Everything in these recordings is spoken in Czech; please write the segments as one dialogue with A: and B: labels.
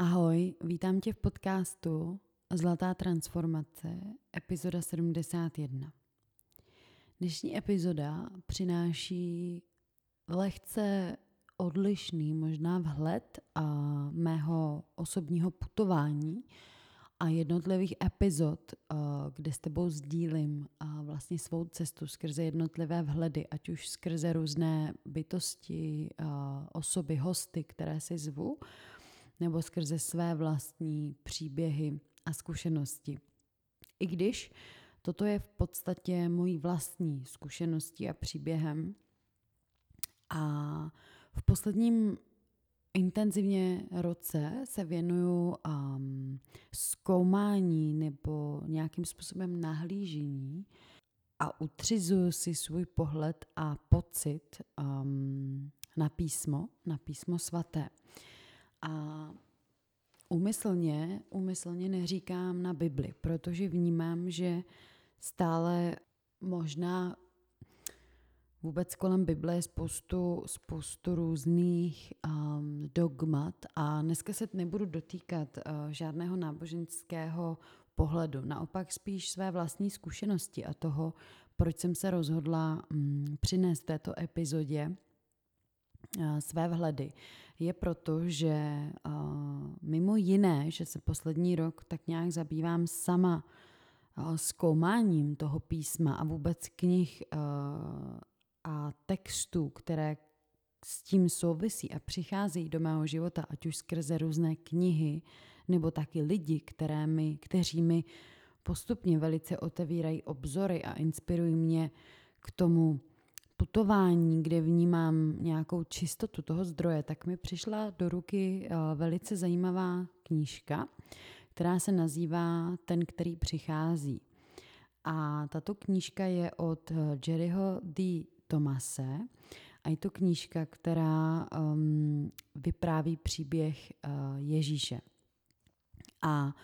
A: Ahoj, vítám tě v podcastu Zlatá transformace, epizoda 71. Dnešní epizoda přináší lehce odlišný možná vhled a mého osobního putování a jednotlivých epizod, kde s tebou sdílím vlastně svou cestu skrze jednotlivé vhledy, ať už skrze různé bytosti, osoby, hosty, které si zvu, nebo skrze své vlastní příběhy a zkušenosti. I když toto je v podstatě mojí vlastní zkušeností a příběhem a v posledním intenzivně roce se věnuju um, zkoumání nebo nějakým způsobem nahlížení a utřizuju si svůj pohled a pocit um, na písmo, na písmo svaté. A umyslně, umyslně neříkám na Bibli, protože vnímám, že stále možná vůbec kolem Bible je spoustu, spoustu různých um, dogmat. A dneska se nebudu dotýkat uh, žádného náboženského pohledu, naopak spíš své vlastní zkušenosti a toho, proč jsem se rozhodla um, přinést této epizodě své vhledy. Je proto, že uh, mimo jiné, že se poslední rok tak nějak zabývám sama uh, zkoumáním toho písma a vůbec knih a textů, které s tím souvisí a přicházejí do mého života, ať už skrze různé knihy, nebo taky lidi, které mi, kteří mi postupně velice otevírají obzory a inspirují mě k tomu putování, kde vnímám nějakou čistotu toho zdroje, tak mi přišla do ruky eh, velice zajímavá knížka, která se nazývá Ten, který přichází. A tato knížka je od eh, Jerryho D. Tomase a je to knížka, která um, vypráví příběh uh, Ježíše. A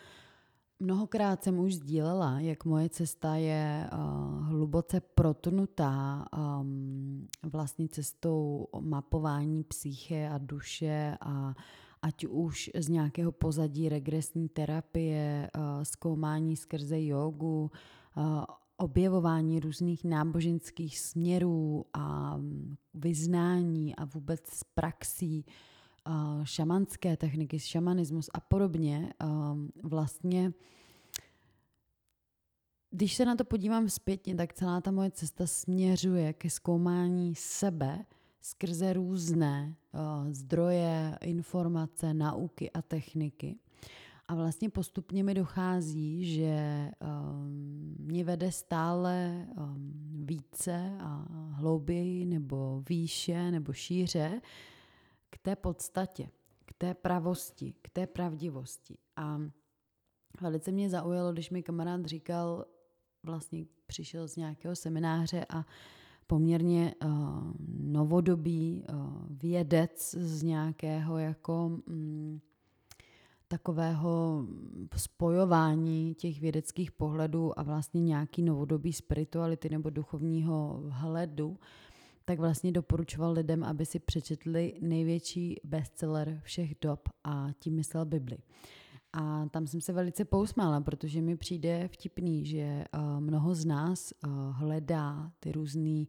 A: Mnohokrát jsem už sdílela, jak moje cesta je uh, hluboce protnutá um, vlastně cestou mapování psyche a duše a ať už z nějakého pozadí regresní terapie, uh, zkoumání skrze jogu, uh, objevování různých náboženských směrů a vyznání a vůbec praxí uh, šamanské techniky, šamanismus a podobně, uh, vlastně když se na to podívám zpětně, tak celá ta moje cesta směřuje ke zkoumání sebe skrze různé uh, zdroje, informace, nauky a techniky. A vlastně postupně mi dochází, že um, mě vede stále um, více a hlouběji nebo výše nebo šíře k té podstatě, k té pravosti, k té pravdivosti. A velice mě zaujalo, když mi kamarád říkal, vlastně přišel z nějakého semináře a poměrně uh, novodobý uh, vědec z nějakého jako um, takového spojování těch vědeckých pohledů a vlastně nějaký novodobý spirituality nebo duchovního hledu, tak vlastně doporučoval lidem, aby si přečetli největší bestseller všech dob a tím myslel Bibli. A tam jsem se velice pousmála, protože mi přijde vtipný, že uh, mnoho z nás uh, hledá ty různé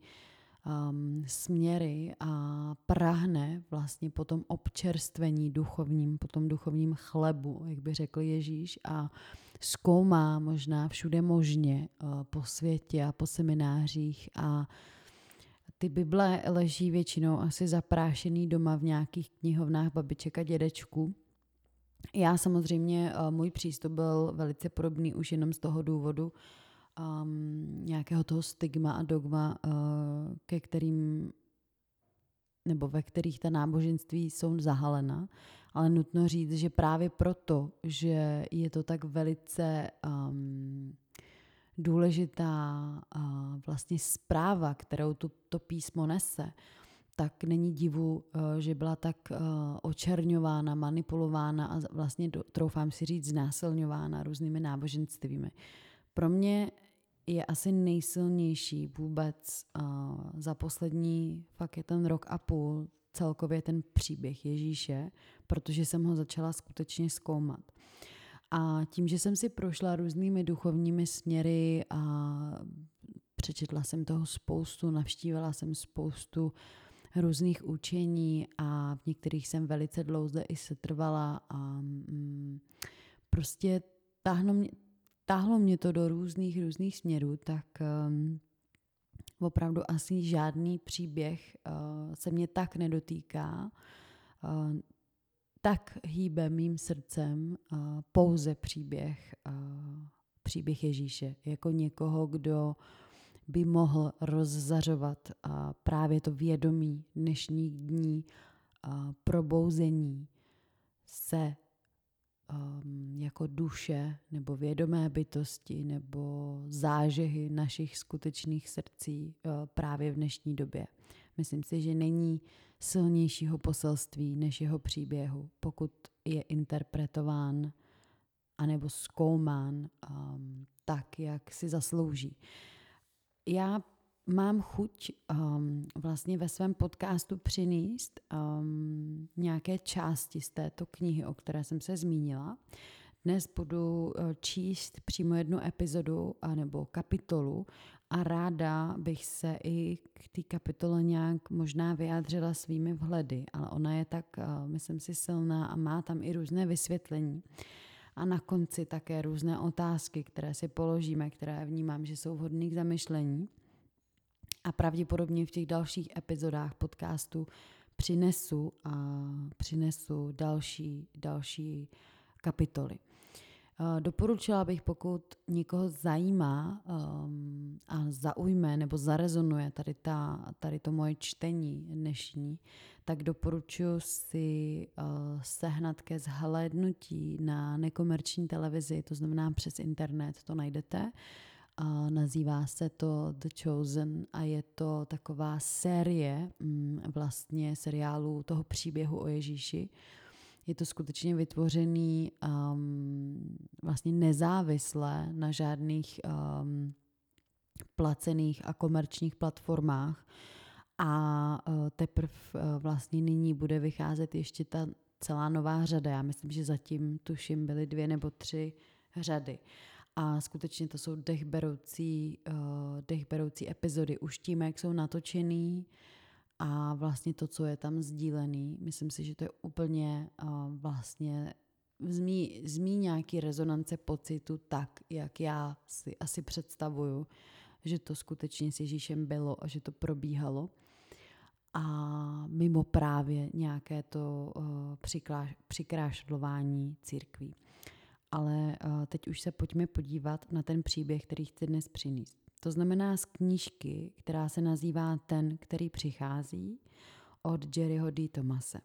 A: um, směry a prahne vlastně po tom občerstvení duchovním, po tom duchovním chlebu, jak by řekl Ježíš, a zkoumá možná všude možně uh, po světě a po seminářích a ty Bible leží většinou asi zaprášený doma v nějakých knihovnách babiček a dědečků. Já samozřejmě, uh, můj přístup byl velice podobný už jenom z toho důvodu, um, nějakého toho stigma a dogma, uh, ke kterým nebo ve kterých ta náboženství jsou zahalena, ale nutno říct, že právě proto, že je to tak velice um, důležitá vlastně zpráva, kterou tu, to písmo nese, tak není divu, uh, že byla tak uh, očerňována, manipulována a vlastně, troufám si říct, znásilňována různými náboženstvími. Pro mě je asi nejsilnější vůbec uh, za poslední, fakt je ten rok a půl, celkově ten příběh Ježíše, protože jsem ho začala skutečně zkoumat. A tím, že jsem si prošla různými duchovními směry a přečetla jsem toho spoustu, navštívila jsem spoustu různých učení a v některých jsem velice dlouze i setrvala a mm, prostě táhlo mě, táhlo mě to do různých, různých směrů, tak um, opravdu asi žádný příběh uh, se mě tak nedotýká, uh, tak hýbe mým srdcem pouze příběh, příběh Ježíše, jako někoho, kdo by mohl rozzařovat právě to vědomí dnešních dní, probouzení se um, jako duše nebo vědomé bytosti nebo zážehy našich skutečných srdcí uh, právě v dnešní době. Myslím si, že není silnějšího poselství než jeho příběhu, pokud je interpretován anebo zkoumán um, tak, jak si zaslouží. Já mám chuť um, vlastně ve svém podcastu přinést um, nějaké části z této knihy, o které jsem se zmínila. Dnes budu uh, číst přímo jednu epizodu nebo kapitolu a ráda bych se i k té kapitole nějak možná vyjádřila svými vhledy, ale ona je tak, uh, myslím si, silná a má tam i různé vysvětlení. A na konci také různé otázky, které si položíme, které vnímám, že jsou vhodné k zamyšlení a pravděpodobně v těch dalších epizodách podcastu přinesu a přinesu další, další kapitoly. Eh, doporučila bych, pokud někoho zajímá um, a zaujme nebo zarezonuje tady, ta, tady to moje čtení dnešní, tak doporučuji si uh, sehnat ke zhlédnutí na nekomerční televizi, to znamená přes internet to najdete. A nazývá se to The Chosen a je to taková série mm, vlastně seriálu toho příběhu o Ježíši. Je to skutečně vytvořený um, vlastně nezávisle na žádných um, placených a komerčních platformách. A uh, teprve uh, vlastně nyní bude vycházet ještě ta celá nová řada. Já myslím, že zatím tuším byly dvě nebo tři řady. A skutečně to jsou dechberoucí, uh, dechberoucí epizody už tím, jak jsou natočený a vlastně to, co je tam sdílený. Myslím si, že to je úplně uh, vlastně zmí, zmí nějaký rezonance pocitu tak, jak já si asi představuju, že to skutečně s Ježíšem bylo a že to probíhalo. A mimo právě nějaké to uh, přikrášlování církví ale eh, teď už se pojďme podívat na ten příběh, který chci dnes přinést. To znamená z knížky, která se nazývá Ten, který přichází, od Jerryho D. Thomase.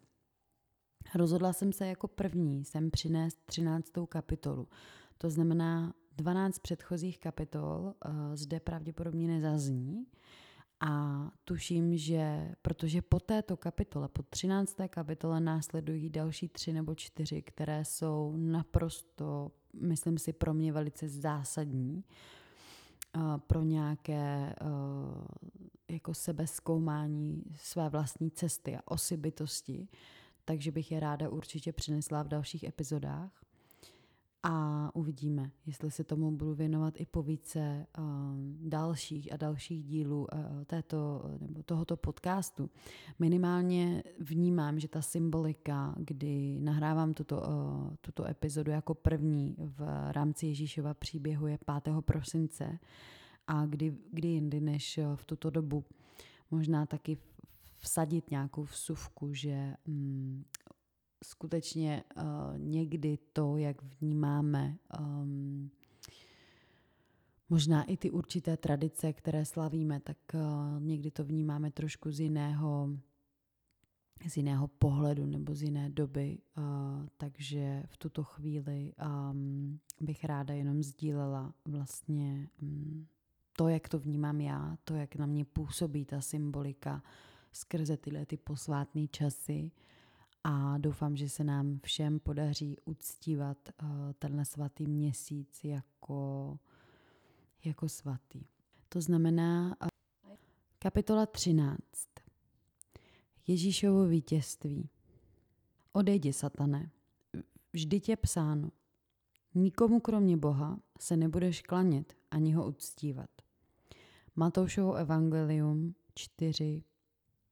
A: Rozhodla jsem se jako první sem přinést 13. kapitolu. To znamená 12 předchozích kapitol uh, zde pravděpodobně nezazní, a tuším, že protože po této kapitole, po 13. kapitole následují další tři nebo čtyři, které jsou naprosto, myslím si, pro mě velice zásadní pro nějaké uh, jako sebezkoumání své vlastní cesty a osy bytosti, takže bych je ráda určitě přinesla v dalších epizodách a uvidíme, jestli se tomu budu věnovat i po více uh, dalších a dalších dílů uh, této, nebo tohoto podcastu. Minimálně vnímám, že ta symbolika, kdy nahrávám tuto, tuto epizodu jako první v rámci Ježíšova příběhu je 5. prosince a kdy, kdy jindy než v tuto dobu možná taky vsadit nějakou vsuvku, že um, skutečně uh, někdy to, jak vnímáme um, možná i ty určité tradice, které slavíme, tak uh, někdy to vnímáme trošku z jiného, z jiného pohledu nebo z jiné doby. Uh, takže v tuto chvíli um, bych ráda jenom sdílela vlastně um, to, jak to vnímám já, to, jak na mě působí ta symbolika skrze tyhle ty posvátné časy a doufám, že se nám všem podaří uctívat uh, tenhle svatý měsíc jako, jako svatý. To znamená uh, kapitola 13. Ježíšovo vítězství. Odejdi, satane, vždyť je psáno. Nikomu kromě Boha se nebudeš klanět ani ho uctívat. Matoušovo evangelium 4,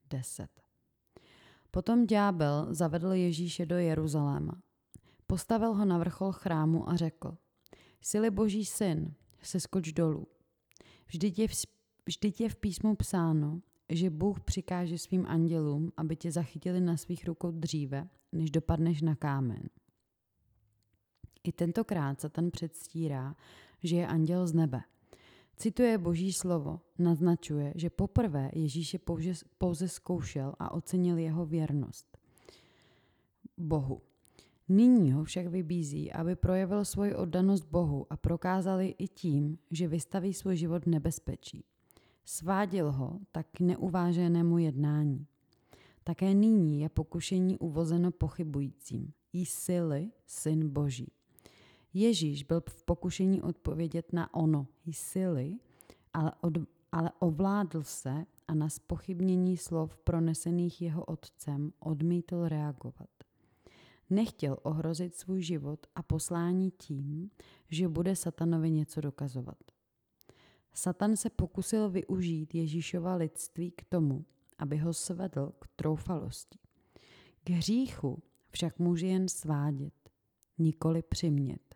A: 10. Potom ďábel zavedl Ježíše do Jeruzaléma. Postavil ho na vrchol chrámu a řekl, Sily boží syn, se skoč dolů. Vždyť je, v, vždyť je v písmu psáno, že Bůh přikáže svým andělům, aby tě zachytili na svých rukou dříve, než dopadneš na kámen. I tentokrát Satan předstírá, že je anděl z nebe. Cituje boží slovo, naznačuje, že poprvé Ježíše pouze, pouze zkoušel a ocenil jeho věrnost Bohu. Nyní ho však vybízí, aby projevil svoji oddanost Bohu a prokázali i tím, že vystaví svůj život v nebezpečí. Sváděl ho tak k neuváženému jednání. Také nyní je pokušení uvozeno pochybujícím. Jí sily, syn Boží. Ježíš byl v pokušení odpovědět na ono, jí sily, ale, od, ale ovládl se a na spochybnění slov pronesených jeho otcem odmítl reagovat. Nechtěl ohrozit svůj život a poslání tím, že bude satanovi něco dokazovat. Satan se pokusil využít Ježíšova lidství k tomu, aby ho svedl k troufalosti. K hříchu však může jen svádět, nikoli přimět.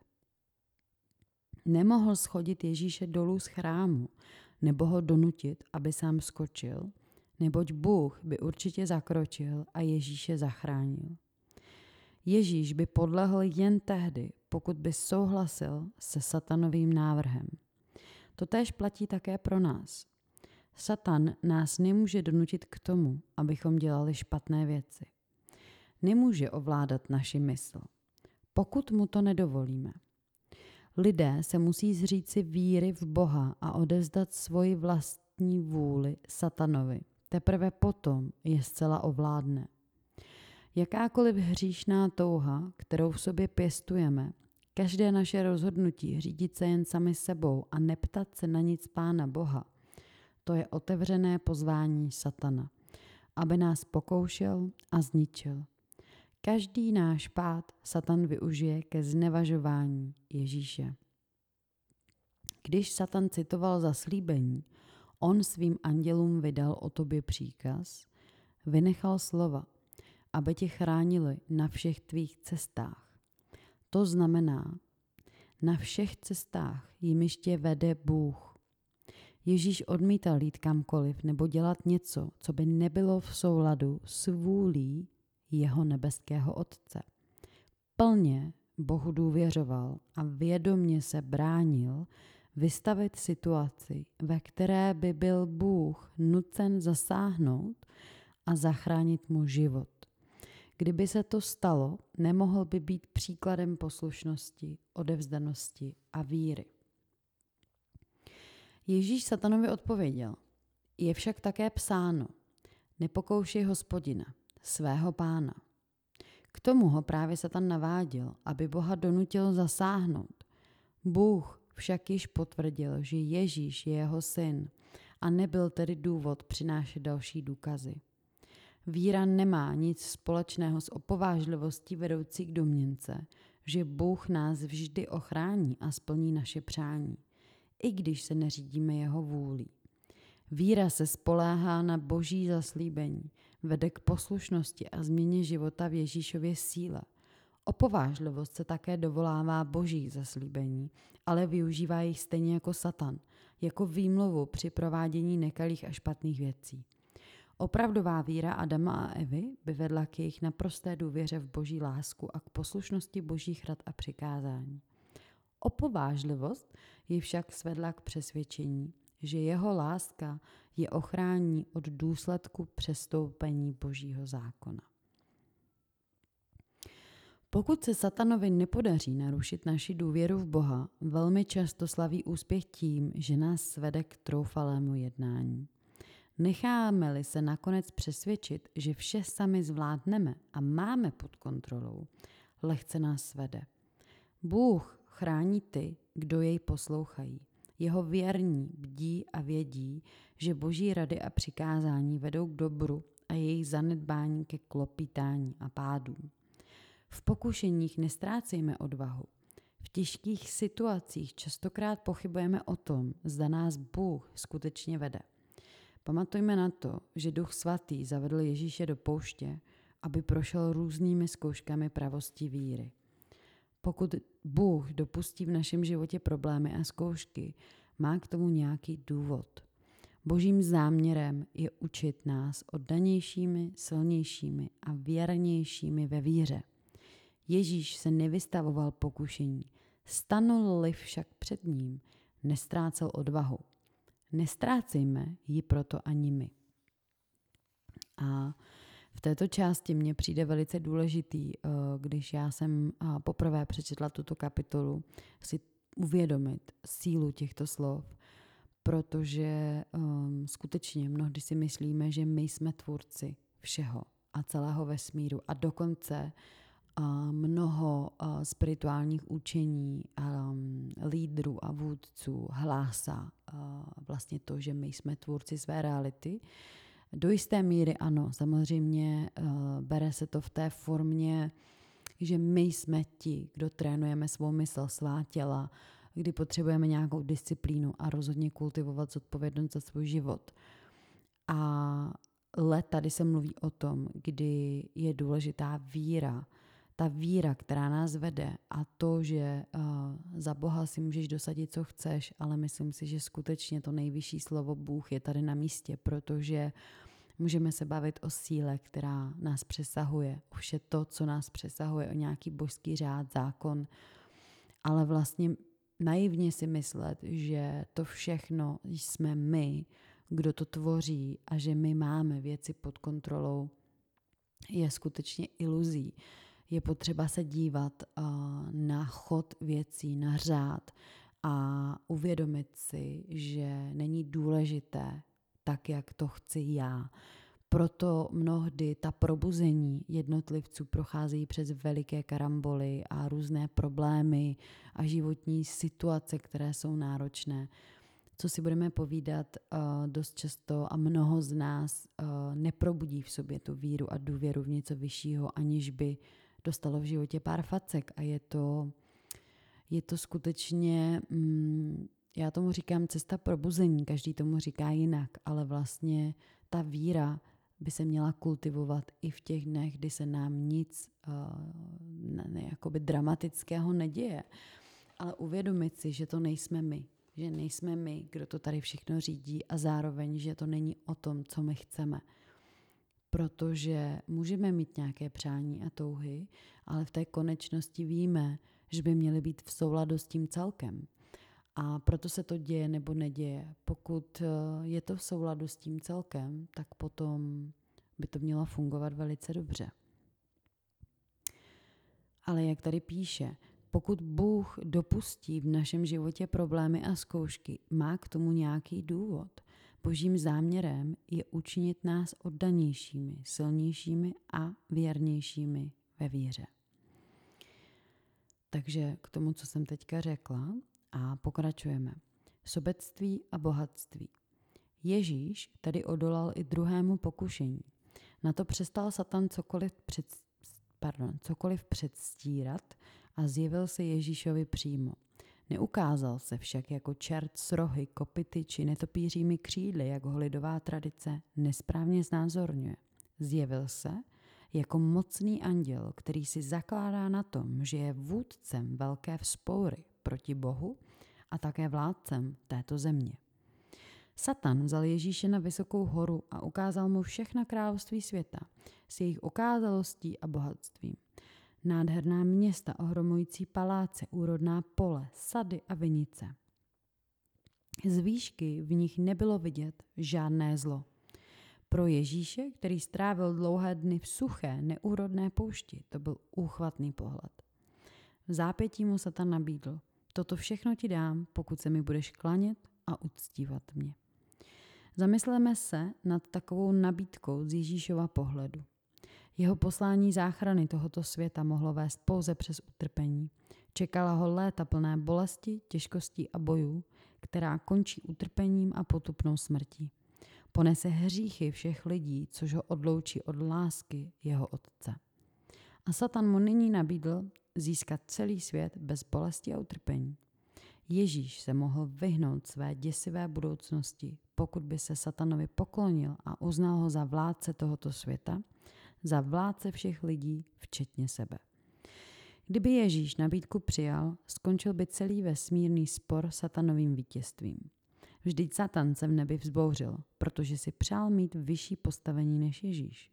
A: Nemohl schodit Ježíše dolů z chrámu, nebo ho donutit, aby sám skočil, neboť Bůh by určitě zakročil a Ježíše zachránil. Ježíš by podlehl jen tehdy, pokud by souhlasil se satanovým návrhem. Totéž platí také pro nás. Satan nás nemůže donutit k tomu, abychom dělali špatné věci. Nemůže ovládat naši mysl, pokud mu to nedovolíme. Lidé se musí zříci víry v Boha a odevzdat svoji vlastní vůli satanovi. Teprve potom je zcela ovládne. Jakákoliv hříšná touha, kterou v sobě pěstujeme, každé naše rozhodnutí řídit se jen sami sebou a neptat se na nic Pána Boha, to je otevřené pozvání satana, aby nás pokoušel a zničil. Každý náš pád Satan využije ke znevažování Ježíše. Když Satan citoval zaslíbení, on svým andělům vydal o tobě příkaz, vynechal slova, aby tě chránili na všech tvých cestách. To znamená, na všech cestách jimiž tě vede Bůh. Ježíš odmítal jít kamkoliv nebo dělat něco, co by nebylo v souladu s vůlí jeho nebeského Otce. Plně Bohu důvěřoval a vědomně se bránil vystavit situaci, ve které by byl Bůh nucen zasáhnout a zachránit mu život. Kdyby se to stalo, nemohl by být příkladem poslušnosti, odevzdanosti a víry. Ježíš satanovi odpověděl, je však také psáno, nepokoušej hospodina, svého pána. K tomu ho právě Satan naváděl, aby Boha donutil zasáhnout. Bůh však již potvrdil, že Ježíš je jeho syn a nebyl tedy důvod přinášet další důkazy. Víra nemá nic společného s opovážlivostí vedoucí k domněnce, že Bůh nás vždy ochrání a splní naše přání, i když se neřídíme jeho vůlí. Víra se spoléhá na boží zaslíbení, vede k poslušnosti a změně života v Ježíšově síle. Opovážlivost se také dovolává božích zaslíbení, ale využívá jich stejně jako Satan, jako výmluvu při provádění nekalých a špatných věcí. Opravdová víra Adama a Evy by vedla k jejich naprosté důvěře v boží lásku a k poslušnosti božích rad a přikázání. Opovážlivost ji však svedla k přesvědčení, že jeho láska je ochrání od důsledku přestoupení božího zákona. Pokud se satanovi nepodaří narušit naši důvěru v Boha, velmi často slaví úspěch tím, že nás svede k troufalému jednání. Necháme-li se nakonec přesvědčit, že vše sami zvládneme a máme pod kontrolou, lehce nás svede. Bůh chrání ty, kdo jej poslouchají. Jeho věrní bdí a vědí, že boží rady a přikázání vedou k dobru a jejich zanedbání ke klopítání a pádům. V pokušeních nestrácejme odvahu. V těžkých situacích častokrát pochybujeme o tom, zda nás Bůh skutečně vede. Pamatujme na to, že Duch Svatý zavedl Ježíše do pouště, aby prošel různými zkouškami pravosti víry. Pokud Bůh dopustí v našem životě problémy a zkoušky, má k tomu nějaký důvod. Božím záměrem je učit nás oddanějšími, silnějšími a věrnějšími ve víře. Ježíš se nevystavoval pokušení, stanul-li však před ním, nestrácel odvahu. Nestrácejme ji proto ani my. A této části mně přijde velice důležitý, eh, když já jsem poprvé přečetla tuto kapitolu, si uvědomit sílu těchto slov, protože um, skutečně mnohdy si myslíme, že my jsme tvůrci všeho a celého vesmíru a dokonce uh, mnoho uh, spirituálních učení, um, lídrů a vůdců hlásá uh, vlastně to, že my jsme tvůrci své reality. Do jisté míry ano, samozřejmě uh, bere se to v té formě, že my jsme ti, kdo trénujeme svou mysl, svá těla, kdy potřebujeme nějakou disciplínu a rozhodně kultivovat zodpovědnost za svůj život. A let tady se mluví o tom, kdy je důležitá víra, ta víra, která nás vede a to, že uh, za Boha si můžeš dosadit, co chceš, ale myslím si, že skutečně to nejvyšší slovo Bůh je tady na místě, protože můžeme se bavit o síle, která nás přesahuje, o vše to, co nás přesahuje, o nějaký božský řád, zákon, ale vlastně naivně si myslet, že to všechno jsme my, kdo to tvoří a že my máme věci pod kontrolou, je skutečně iluzí. Je potřeba se dívat uh, na chod věcí, na řád a uvědomit si, že není důležité tak, jak to chci já, proto mnohdy ta probuzení jednotlivců procházejí přes veliké karamboly a různé problémy a životní situace, které jsou náročné. Co si budeme povídat, uh, dost často a mnoho z nás uh, neprobudí v sobě tu víru a důvěru v něco vyššího, aniž by dostalo v životě pár facek. A je to, je to skutečně, mm, já tomu říkám cesta probuzení, každý tomu říká jinak, ale vlastně ta víra by se měla kultivovat i v těch dnech, kdy se nám nic uh, ne, ne, jakoby dramatického neděje. Ale uvědomit si, že to nejsme my, že nejsme my, kdo to tady všechno řídí a zároveň, že to není o tom, co my chceme. Protože můžeme mít nějaké přání a touhy, ale v té konečnosti víme, že by měly být v souladu s tím celkem. A proto se to děje nebo neděje. Pokud eh, je to v souladu s tím celkem, tak potom by to mělo fungovat velice dobře. Ale jak tady píše, pokud Bůh dopustí v našem životě problémy a zkoušky, má k tomu nějaký důvod. Božím záměrem je učinit nás oddanějšími, silnějšími a věrnějšími ve víře. Takže k tomu, co jsem teďka řekla, a pokračujeme. Sobectví a bohatství. Ježíš tedy odolal i druhému pokušení. Na to přestal Satan cokoliv, před, pardon, cokoliv předstírat a zjevil se Ježíšovi přímo. Neukázal se však jako čert s rohy, kopity či netopířími křídly, jak ho lidová tradice nesprávně znázorňuje. Zjevil se jako mocný anděl, který si zakládá na tom, že je vůdcem velké vzpoury proti Bohu a také vládcem této země. Satan vzal Ježíše na vysokou horu a ukázal mu všechna království světa s jejich okázalostí a bohatstvím. Nádherná města, ohromující paláce, úrodná pole, sady a vinice. Z výšky v nich nebylo vidět žádné zlo. Pro Ježíše, který strávil dlouhé dny v suché, neúrodné poušti, to byl úchvatný pohled. V zápětí mu Satan nabídl – Toto všechno ti dám, pokud se mi budeš klanět a uctívat mě. Zamysleme se nad takovou nabídkou z Ježíšova pohledu. Jeho poslání záchrany tohoto světa mohlo vést pouze přes utrpení. Čekala ho léta plné bolesti, těžkostí a bojů, která končí utrpením a potupnou smrtí. Ponese hříchy všech lidí, což ho odloučí od lásky jeho otce. A Satan mu nyní nabídl získat celý svět bez bolesti a utrpení. Ježíš se mohl vyhnout své děsivé budoucnosti, pokud by se satanovi poklonil a uznal ho za vládce tohoto světa, za vládce všech lidí, včetně sebe. Kdyby Ježíš nabídku přijal, skončil by celý vesmírný spor satanovým vítězstvím. Vždyť Satan se v nebi vzbouřil, protože si přál mít vyšší postavení než Ježíš.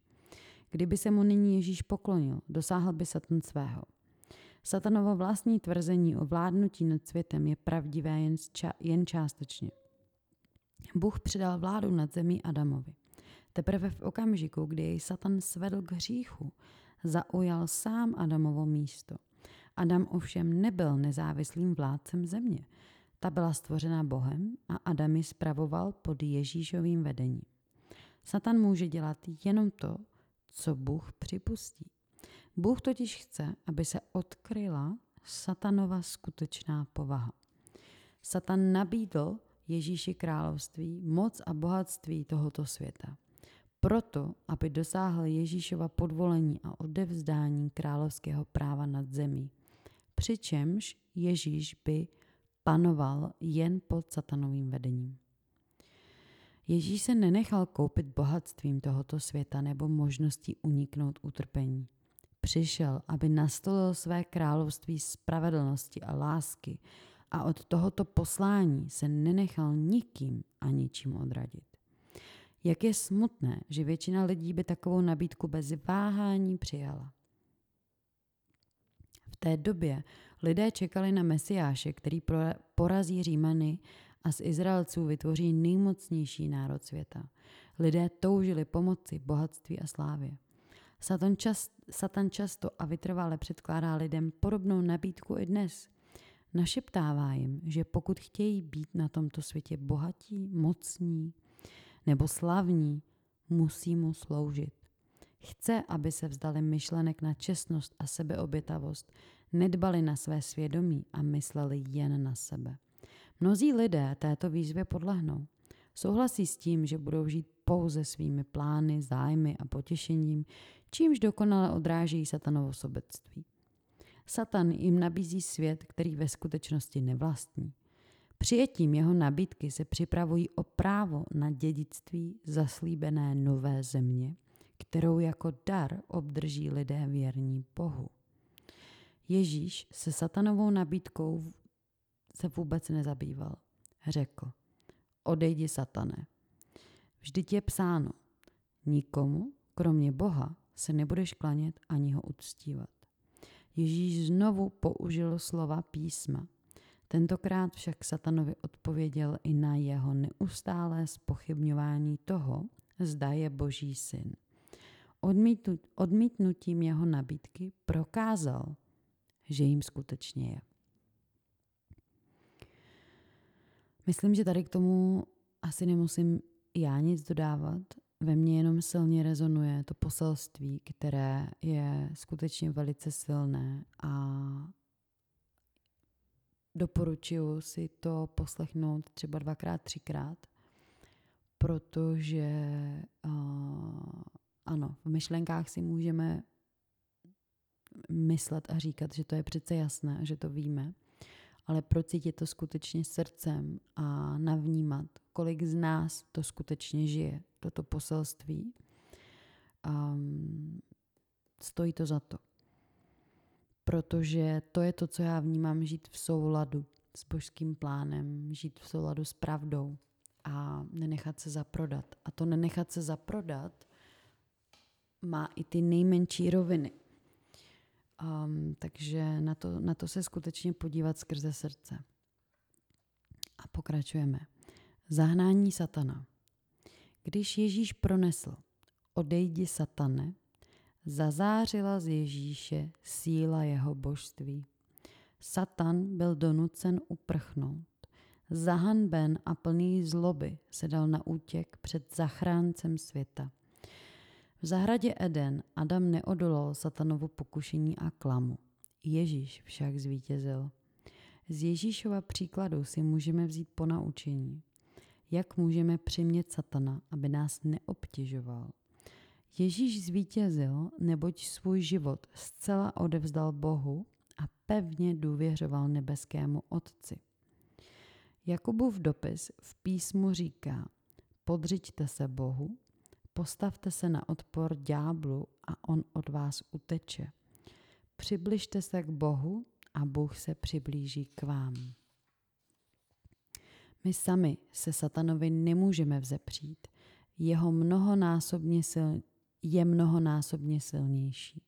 A: Kdyby se mu nyní Ježíš poklonil, dosáhl by Satan svého. Satanovo vlastní tvrzení o vládnutí nad světem je pravdivé jen, ča- jen částečně. Bůh předal vládu nad zemí Adamovi. Teprve v okamžiku, kdy jej Satan svedl k hříchu, zaujal sám Adamovo místo. Adam ovšem nebyl nezávislým vládcem země. Ta byla stvořena Bohem a Adam ji spravoval pod Ježíšovým vedením. Satan může dělat jenom to, co Bůh připustí. Bůh totiž chce, aby se odkryla satanova skutečná povaha. Satan nabídl Ježíši království moc a bohatství tohoto světa. Proto, aby dosáhl Ježíšova podvolení a odevzdání královského práva nad zemí. Přičemž Ježíš by panoval jen pod satanovým vedením. Ježíš se nenechal koupit bohatstvím tohoto světa nebo možností uniknout utrpení. Přišel, aby nastolil své království spravedlnosti a lásky a od tohoto poslání se nenechal nikým a ničím odradit. Jak je smutné, že většina lidí by takovou nabídku bez váhání přijala. V té době lidé čekali na Mesiáše, který porazí Římany a z Izraelců vytvoří nejmocnější národ světa. Lidé toužili pomoci, bohatství a slávě. Satan, čas, Satan často a vytrvale předkládá lidem podobnou nabídku i dnes. Našeptává jim, že pokud chtějí být na tomto světě bohatí, mocní nebo slavní, musí mu sloužit. Chce, aby se vzdali myšlenek na čestnost a sebeobětavost, nedbali na své svědomí a mysleli jen na sebe. Mnozí lidé této výzvě podlehnou. Souhlasí s tím, že budou žít pouze svými plány, zájmy a potěšením, čímž dokonale odráží satanovo sobectví. Satan jim nabízí svět, který ve skutečnosti nevlastní. Přijetím jeho nabídky se připravují o právo na dědictví zaslíbené nové země, kterou jako dar obdrží lidé věrní Bohu. Ježíš se satanovou nabídkou se vůbec nezabýval. Řekl, odejdi satane. Vždyť je psáno, nikomu, kromě Boha, se nebudeš klanět ani ho uctívat. Ježíš znovu použil slova písma. Tentokrát však satanovi odpověděl i na jeho neustálé spochybňování toho, zda je boží syn. Odmítnutím jeho nabídky prokázal, že jim skutečně je. Myslím, že tady k tomu asi nemusím já nic dodávat. Ve mně jenom silně rezonuje to poselství, které je skutečně velice silné a doporučuji si to poslechnout třeba dvakrát, třikrát, protože uh, ano, v myšlenkách si můžeme myslet a říkat, že to je přece jasné, že to víme, ale procítit to skutečně srdcem a navnímat, kolik z nás to skutečně žije, toto poselství, um, stojí to za to. Protože to je to, co já vnímám, žít v souladu s božským plánem, žít v souladu s pravdou a nenechat se zaprodat. A to nenechat se zaprodat má i ty nejmenší roviny. Um, takže na to, na to se skutečně podívat skrze srdce. A pokračujeme. Zahnání satana. Když Ježíš pronesl, odejdi satane, zazářila z Ježíše síla jeho božství. Satan byl donucen uprchnout. Zahanben a plný zloby se dal na útěk před zachráncem světa. V zahradě Eden Adam neodolal satanovu pokušení a klamu. Ježíš však zvítězil. Z Ježíšova příkladu si můžeme vzít po naučení. jak můžeme přimět satana, aby nás neobtěžoval. Ježíš zvítězil, neboť svůj život zcela odevzdal Bohu a pevně důvěřoval nebeskému Otci. Jakubův dopis v písmu říká, podřiďte se Bohu, postavte se na odpor ďáblu a on od vás uteče. Přibližte se k Bohu a Bůh se přiblíží k vám. My sami se satanovi nemůžeme vzepřít. Jeho mnohonásobně sil, je mnohonásobně silnější.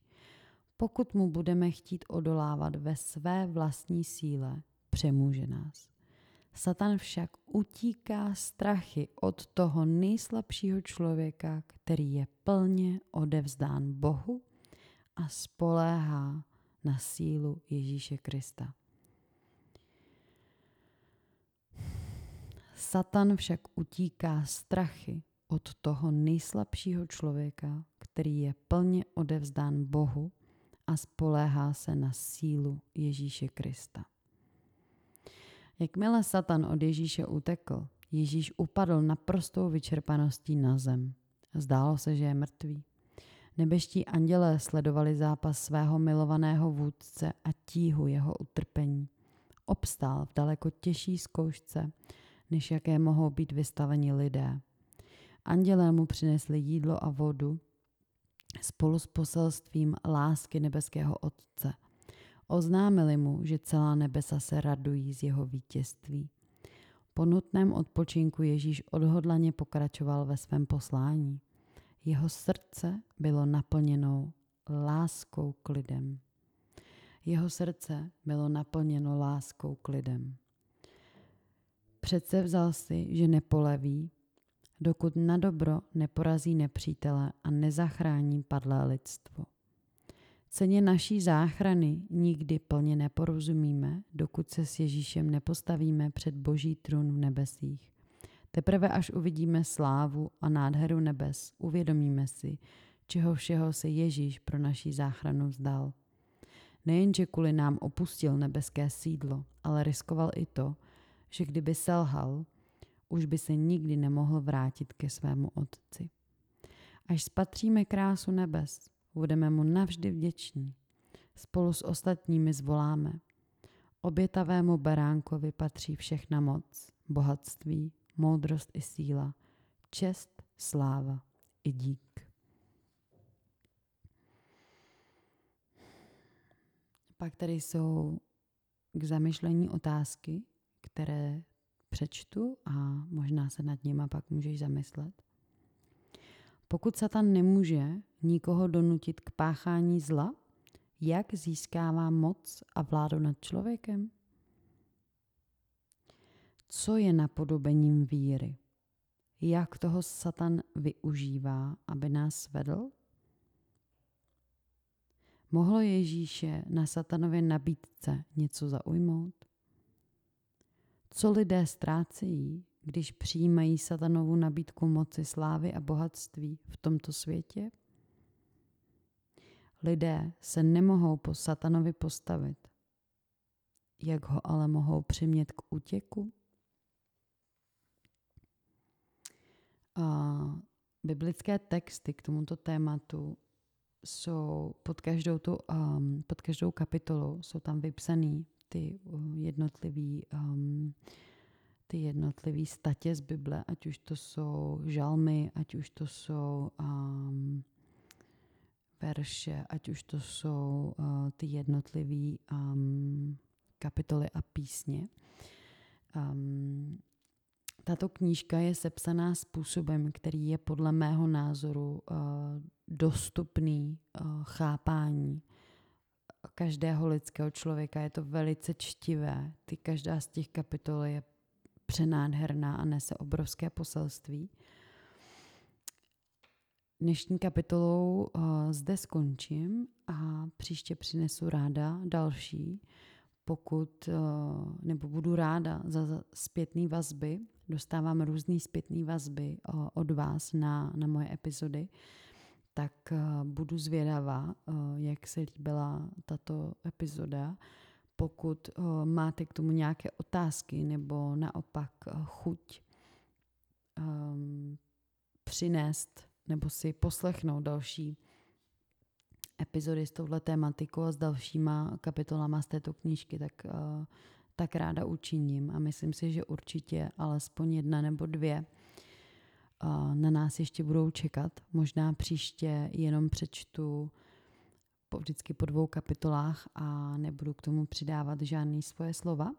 A: Pokud mu budeme chtít odolávat ve své vlastní síle, přemůže nás. Satan však utíká strachy od toho nejslabšího člověka, který je plně odevzdán Bohu a spoléhá na sílu Ježíše Krista. Satan však utíká strachy od toho nejslabšího člověka, který je plně odevzdán Bohu a spoléhá se na sílu Ježíše Krista. Jakmile Satan od Ježíše utekl, Ježíš upadl naprostou vyčerpaností na zem. Zdálo se, že je mrtvý. Nebeští andělé sledovali zápas svého milovaného vůdce a tíhu jeho utrpení. Obstál v daleko těžší zkoušce, než jaké mohou být vystaveni lidé. Andělé mu přinesli jídlo a vodu spolu s poselstvím lásky nebeského Otce. Oznámili mu, že celá nebesa se radují z jeho vítězství. Po nutném odpočinku Ježíš odhodlaně pokračoval ve svém poslání. Jeho srdce bylo naplněno láskou k lidem. Jeho srdce bylo naplněno láskou k lidem. Přece vzal si, že nepoleví, dokud na dobro neporazí nepřítele a nezachrání padlé lidstvo. Ceně naší záchrany nikdy plně neporozumíme, dokud se s Ježíšem nepostavíme před Boží trůn v nebesích. Teprve až uvidíme slávu a nádheru nebes, uvědomíme si, čeho všeho se Ježíš pro naší záchranu vzdal. Nejenže kvůli nám opustil nebeské sídlo, ale riskoval i to, že kdyby selhal, už by se nikdy nemohl vrátit ke svému Otci. Až spatříme krásu nebes, budeme mu navždy vděční. Spolu s ostatními zvoláme. Obětavému beránkovi patří všechna moc, bohatství, moudrost i síla, čest, sláva i dík. Pak tady jsou k zamyšlení otázky, které přečtu a možná se nad nima pak můžeš zamyslet. Pokud Satan nemůže nikoho donutit k páchání zla, jak získává moc a vládu nad člověkem? Co je napodobením víry? Jak toho Satan využívá, aby nás vedl? Mohlo Ježíše na satanově nabídce něco zaujmout? Co lidé ztrácejí, když přijímají satanovu nabídku moci, slávy a bohatství v tomto světě? Lidé se nemohou po satanovi postavit. Jak ho ale mohou přimět k útěku? A biblické texty k tomuto tématu jsou pod každou, tu, um, pod každou kapitolou, jsou tam vypsaný ty uh, jednotlivý um, ty jednotlivý statě z Bible, ať už to jsou žalmy, ať už to jsou um, verše, ať už to jsou uh, ty jednotlivé um, kapitoly a písně. Um, tato knížka je sepsaná způsobem, který je podle mého názoru uh, dostupný uh, chápání každého lidského člověka. Je to velice čtivé. Ty každá z těch kapitol je přenádherná a nese obrovské poselství. Dnešní kapitolou uh, zde skončím a příště přinesu ráda další, pokud, uh, nebo budu ráda za zpětné vazby. Dostávám různé zpětné vazby uh, od vás na, na moje epizody, tak budu zvědavá, jak se líbila tato epizoda pokud uh, máte k tomu nějaké otázky nebo naopak uh, chuť um, přinést nebo si poslechnout další epizody s touhle tématikou a s dalšíma kapitolama z této knížky, tak, uh, tak ráda učiním. A myslím si, že určitě alespoň jedna nebo dvě uh, na nás ještě budou čekat. Možná příště jenom přečtu po, vždycky po dvou kapitolách a nebudu k tomu přidávat žádný svoje slova.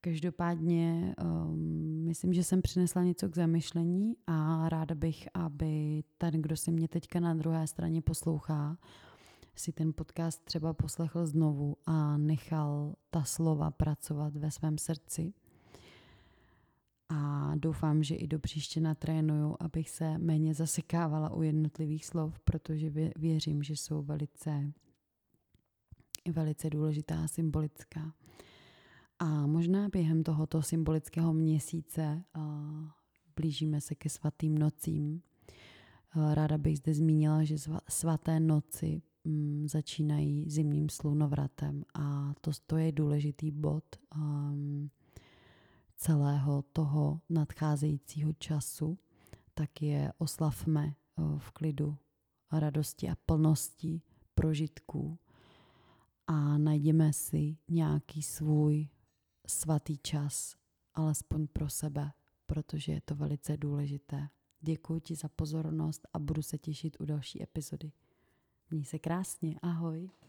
A: Každopádně um, myslím, že jsem přinesla něco k zamyšlení a ráda bych, aby ten, kdo si mě teďka na druhé straně poslouchá, si ten podcast třeba poslechl znovu a nechal ta slova pracovat ve svém srdci. A doufám, že i do příště natrénuju, abych se méně zasekávala u jednotlivých slov, protože věřím, že jsou velice, velice důležitá a symbolická. A možná během tohoto symbolického měsíce blížíme se ke svatým nocím. Uh, ráda bych zde zmínila, že svaté noci um, začínají zimním slunovratem a to, to je důležitý bod um, celého toho nadcházejícího času, tak je oslavme uh, v klidu radosti a plnosti prožitků a najdeme si nějaký svůj svatý čas, alespoň pro sebe, protože je to velice důležité. Děkuji ti za pozornost a budu se těšit u další epizody. Měj se krásně, ahoj.